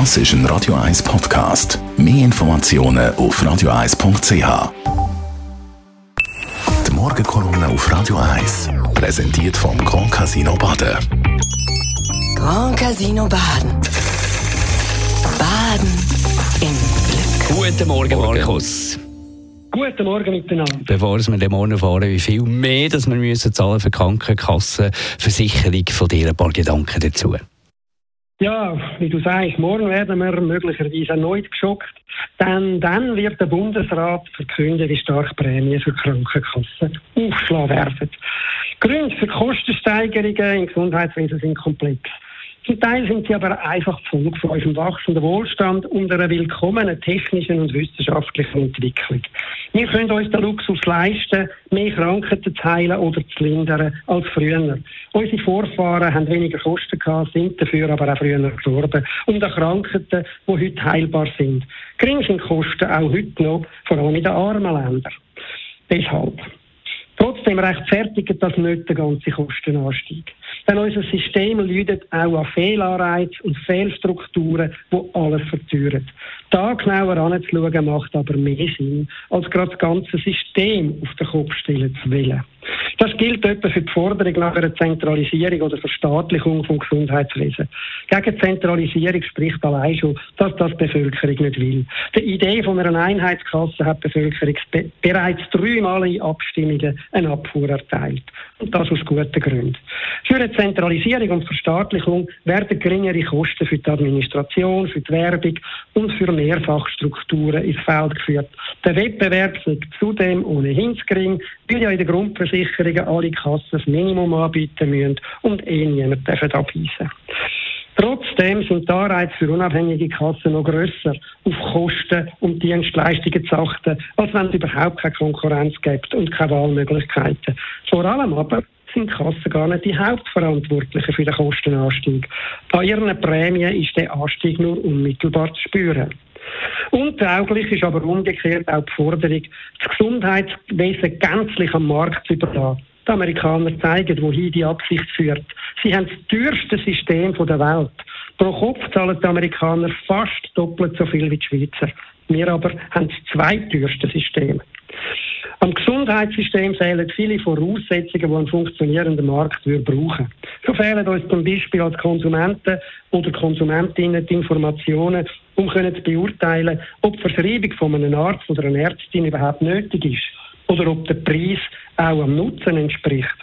Das ist ein Radio 1 Podcast. Mehr Informationen auf radio1.ch. Die Morgenkolumne auf Radio 1 präsentiert vom Grand Casino Baden. Grand Casino Baden. Baden im Glück. Guten Morgen, Markus. Guten Morgen miteinander. Bevor wir den morgen fahren, wie viel mehr dass wir müssen zahlen für Krankenkassenversicherung, von dir ein paar Gedanken dazu. Ja, wie du sagst, morgen werden wir möglicherweise erneut geschockt, denn dann wird der Bundesrat verkünden, wie stark Prämien für Krankenkassen aufschlagen werden. Gründe für Kostensteigerungen im Gesundheitswesen sind komplex. Zum Teil sind sie aber einfach Folge von unserem wachsenden Wohlstand und einer willkommenen technischen und wissenschaftlichen Entwicklung. Wir können uns den Luxus leisten, mehr Krankheiten zu heilen oder zu lindern als früher. Unsere Vorfahren haben weniger Kosten gehabt, sind dafür aber auch früher gestorben. Und an Krankheiten, die heute heilbar sind. Gering sind Kosten auch heute noch, vor allem in den armen Ländern. Deshalb. Trotzdem rechtfertigt das nicht den ganzen Kostenanstieg. Denn unser System leidet auch an Fehlanreizen und Fehlstrukturen, die alles verteuern. Da genauer anzuschauen, macht aber mehr Sinn, als gerade das ganze System auf den Kopf stellen zu wollen. Das gilt etwa für die Forderung nach einer Zentralisierung oder Verstaatlichung vom Gesundheitswesen. Gegen Zentralisierung spricht allein schon, dass das die Bevölkerung nicht will. Die Idee von einer Einheitskasse hat die Bevölkerung be bereits dreimal in Abstimmungen eine Abfuhr erteilt. Und das aus guten Gründen. Für eine Zentralisierung und Verstaatlichung werden geringere Kosten für die Administration, für die Werbung und für Mehrfachstrukturen ins Feld geführt. Der Wettbewerb ist zudem ohnehin zu gering, weil ja in der Grundversicherung alle Kassen das Minimum anbieten müssen und eh niemand abweisen Trotzdem sind die Anreize für unabhängige Kassen noch grösser, auf Kosten und Dienstleistungen zu achten, als wenn es überhaupt keine Konkurrenz gibt und keine Wahlmöglichkeiten. Vor allem aber sind Kassen gar nicht die Hauptverantwortlichen für den Kostenanstieg. Bei ihren Prämien ist der Anstieg nur unmittelbar zu spüren. Untauglich ist aber umgekehrt auch die Forderung, das Gesundheitswesen gänzlich am Markt zu überlassen. Die Amerikaner zeigen, wohin die Absicht führt. Sie haben das teuerste System der Welt. Pro Kopf zahlen die Amerikaner fast doppelt so viel wie die Schweizer. Wir aber haben das zweiteuerste System. Am Gesundheitssystem fehlen viele Voraussetzungen, die ein funktionierender Markt würde brauchen. So fehlen uns zum Beispiel als Konsumenten oder Konsumentinnen die Informationen, um zu beurteilen, ob die Verschreibung von einem Arzt oder einer Ärztin überhaupt nötig ist oder ob der Preis auch am Nutzen entspricht.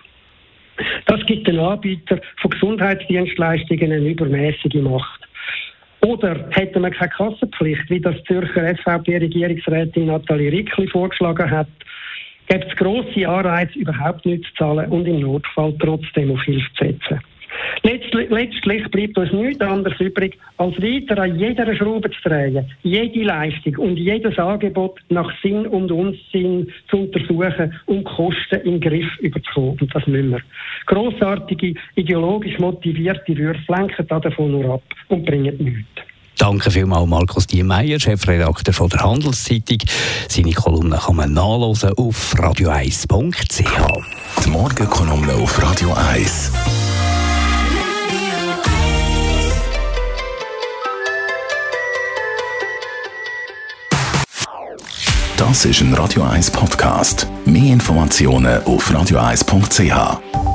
Das gibt den Anbieter von Gesundheitsdienstleistungen eine übermäßige Macht. Oder hätte man keine Kassenpflicht, wie das Zürcher SVP-Regierungsrätin Nathalie Rickli vorgeschlagen hat, gibt es grosse Anreize, überhaupt nichts zu zahlen und im Notfall trotzdem auf Hilfe zu setzen. Letztlich, letztlich bleibt uns nichts anderes übrig, als weiter an jeder Schraube zu drehen, jede Leistung und jedes Angebot nach Sinn und Unsinn zu untersuchen, um Kosten im Griff überzukommen. Und das müssen wir. Grossartige, ideologisch motivierte Würfe lenken davon nur ab und bringen nichts. Danke vielmals, Markus Diemeyer, Chefredakteur von der Handelszeitung. Seine Kolumne kann man nachlesen auf radio1.ch. Die Morgenkolumne auf Radio 1. Das ist ein Radio 1 Podcast. Mehr Informationen auf radio1.ch.